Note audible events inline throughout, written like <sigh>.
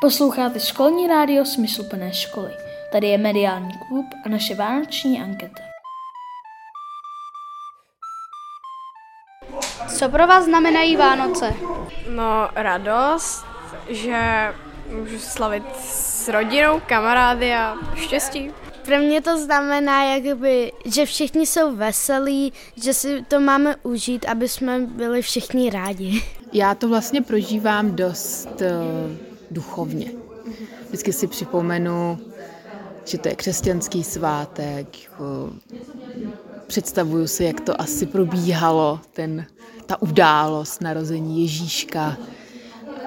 Posloucháte školní rádio Smysluplné školy. Tady je mediální klub a naše vánoční anketa. Co pro vás znamenají Vánoce? No, radost, že můžu slavit s rodinou, kamarády a štěstí. Pro mě to znamená, jakoby, že všichni jsou veselí, že si to máme užít, aby jsme byli všichni rádi. Já to vlastně prožívám dost uh, duchovně. Vždycky si připomenu, že to je křesťanský svátek. Uh, představuju si, jak to asi probíhalo, ten, ta událost narození Ježíška.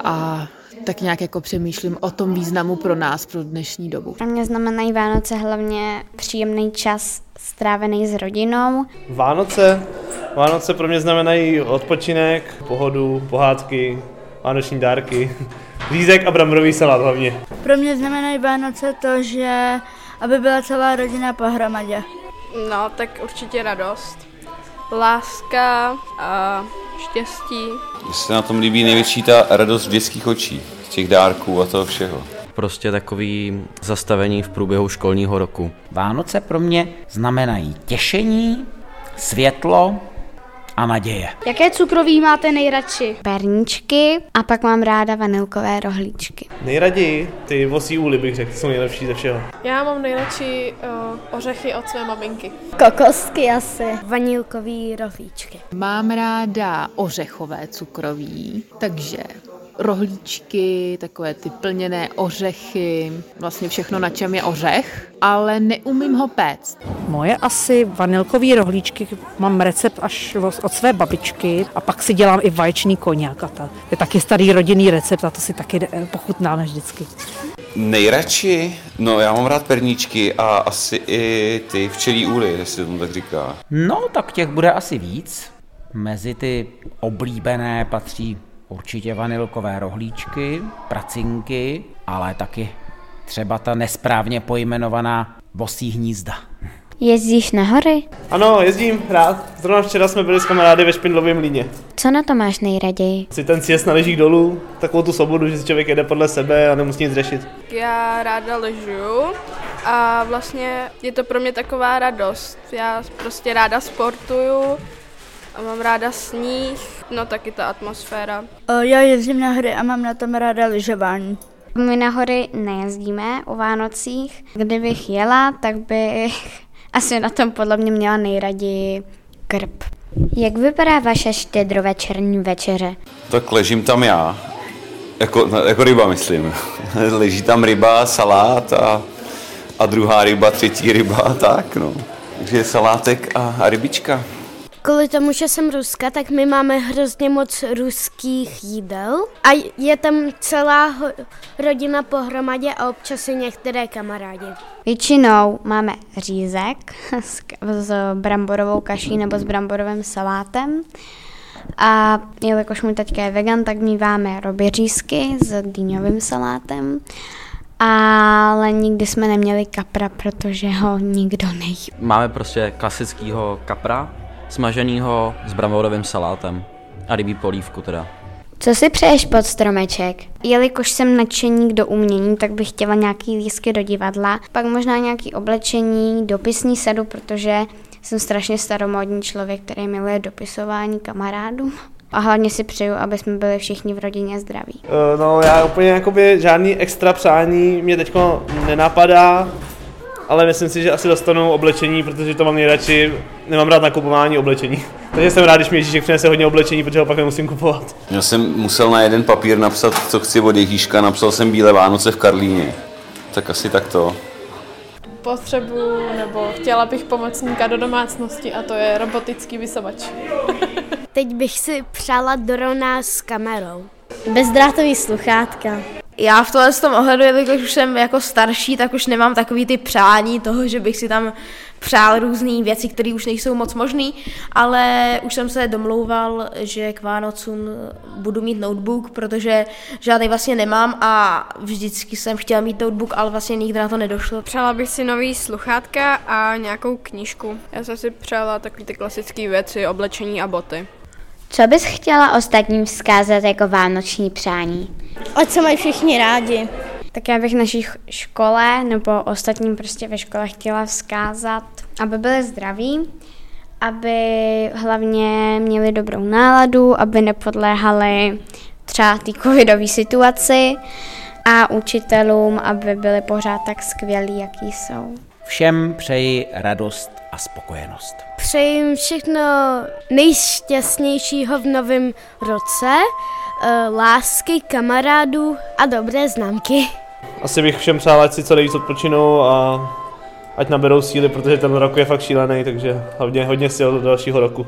A tak nějak jako přemýšlím o tom významu pro nás, pro dnešní dobu. Pro mě znamenají Vánoce hlavně příjemný čas strávený s rodinou. Vánoce? Vánoce pro mě znamenají odpočinek, pohodu, pohádky, vánoční dárky, lízek a bramborový salát hlavně. Pro mě znamenají Vánoce to, že aby byla celá rodina pohromadě. No, tak určitě radost, láska a štěstí. Mně se na tom líbí největší ta radost v dětských očích, z těch dárků a toho všeho. Prostě takový zastavení v průběhu školního roku. Vánoce pro mě znamenají těšení, světlo a naděje. Jaké cukroví máte nejradši? Perníčky a pak mám ráda vanilkové rohlíčky. Nejraději ty vosí úly bych řekl, jsou nejlepší ze všeho. Já mám nejradši uh, ořechy od své maminky. Kokosky asi. Vanilkový rohlíčky. Mám ráda ořechové cukroví, takže rohlíčky, takové ty plněné ořechy, vlastně všechno, na čem je ořech, ale neumím ho péct. Moje asi vanilkový rohlíčky, mám recept až od své babičky a pak si dělám i vaječný koněk a to je taky starý rodinný recept a to si taky pochutnáme vždycky. Nejradši? No já mám rád perníčky a asi i ty včelí úly, jestli to tomu tak říká. No tak těch bude asi víc. Mezi ty oblíbené patří určitě vanilkové rohlíčky, pracinky, ale taky třeba ta nesprávně pojmenovaná bosí hnízda. Jezdíš na hory? Ano, jezdím rád. Zrovna včera jsme byli s kamarády ve Špindlovém líně. Co na to máš nejraději? Si ten sjezd na ležík dolů, takovou tu svobodu, že si člověk jede podle sebe a nemusí nic řešit. Já ráda ležu a vlastně je to pro mě taková radost. Já prostě ráda sportuju, a mám ráda sníh, no taky ta atmosféra. O, já jezdím na hory a mám na tom ráda lyžování. My na hory nejezdíme o Vánocích. Kdybych jela, tak bych <laughs> asi na tom podle mě měla nejraději krb. Jak vypadá vaše štědrovečerní večeře? Tak ležím tam já, jako, jako ryba myslím. <laughs> Leží tam ryba, salát a, a druhá ryba, třetí ryba a <laughs> tak no. Takže salátek a, a rybička. Kvůli tomu, že jsem Ruska, tak my máme hrozně moc ruských jídel a je tam celá rodina pohromadě a občas i některé kamarádi. Většinou máme řízek s, s bramborovou kaší nebo s bramborovým salátem. A jelikož můj taťka je vegan, tak míváme roběřízky s dýňovým salátem. Ale nikdy jsme neměli kapra, protože ho nikdo nejí. Máme prostě klasického kapra, smaženýho s bramborovým salátem a rybí polívku teda. Co si přeješ pod stromeček? Jelikož jsem nadšeník do umění, tak bych chtěla nějaký lísky do divadla, pak možná nějaký oblečení, dopisní sadu, protože jsem strašně staromodní člověk, který miluje dopisování kamarádů. A hlavně si přeju, aby jsme byli všichni v rodině zdraví. Uh, no já úplně jakoby žádný extra přání mě teď nenapadá ale myslím si, že asi dostanu oblečení, protože to mám nejradši, nemám rád nakupování oblečení. <laughs> Takže jsem rád, když mi Ježíšek přinese hodně oblečení, protože ho pak nemusím kupovat. Já jsem musel na jeden papír napsat, co chci od Ježíška, napsal jsem Bílé Vánoce v Karlíně. Tak asi tak to. Potřebu nebo chtěla bych pomocníka do domácnosti a to je robotický vysavač. <laughs> Teď bych si přála drona s kamerou. Bezdrátový sluchátka. Já v tomhle tom ohledu, jelikož už jsem jako starší, tak už nemám takový ty přání toho, že bych si tam přál různé věci, které už nejsou moc možné, ale už jsem se domlouval, že k Vánocům budu mít notebook, protože žádný vlastně nemám a vždycky jsem chtěla mít notebook, ale vlastně nikdy na to nedošlo. Přála bych si nový sluchátka a nějakou knížku. Já jsem si přála takové ty klasické věci, oblečení a boty. Co bys chtěla ostatním vzkázat jako vánoční přání? Ať se mají všichni rádi. Tak já bych naší škole nebo ostatním prostě ve škole chtěla vzkázat, aby byli zdraví, aby hlavně měli dobrou náladu, aby nepodléhali třeba té covidové situaci a učitelům, aby byli pořád tak skvělí, jaký jsou. Všem přeji radost a spokojenost. Přeji jim všechno nejšťastnějšího v novém roce, eh, lásky, kamarádů a dobré známky. Asi bych všem přál, ať si co nejvíc odpočinou a ať naberou síly, protože ten rok je fakt šílený, takže hodně, hodně sil do dalšího roku.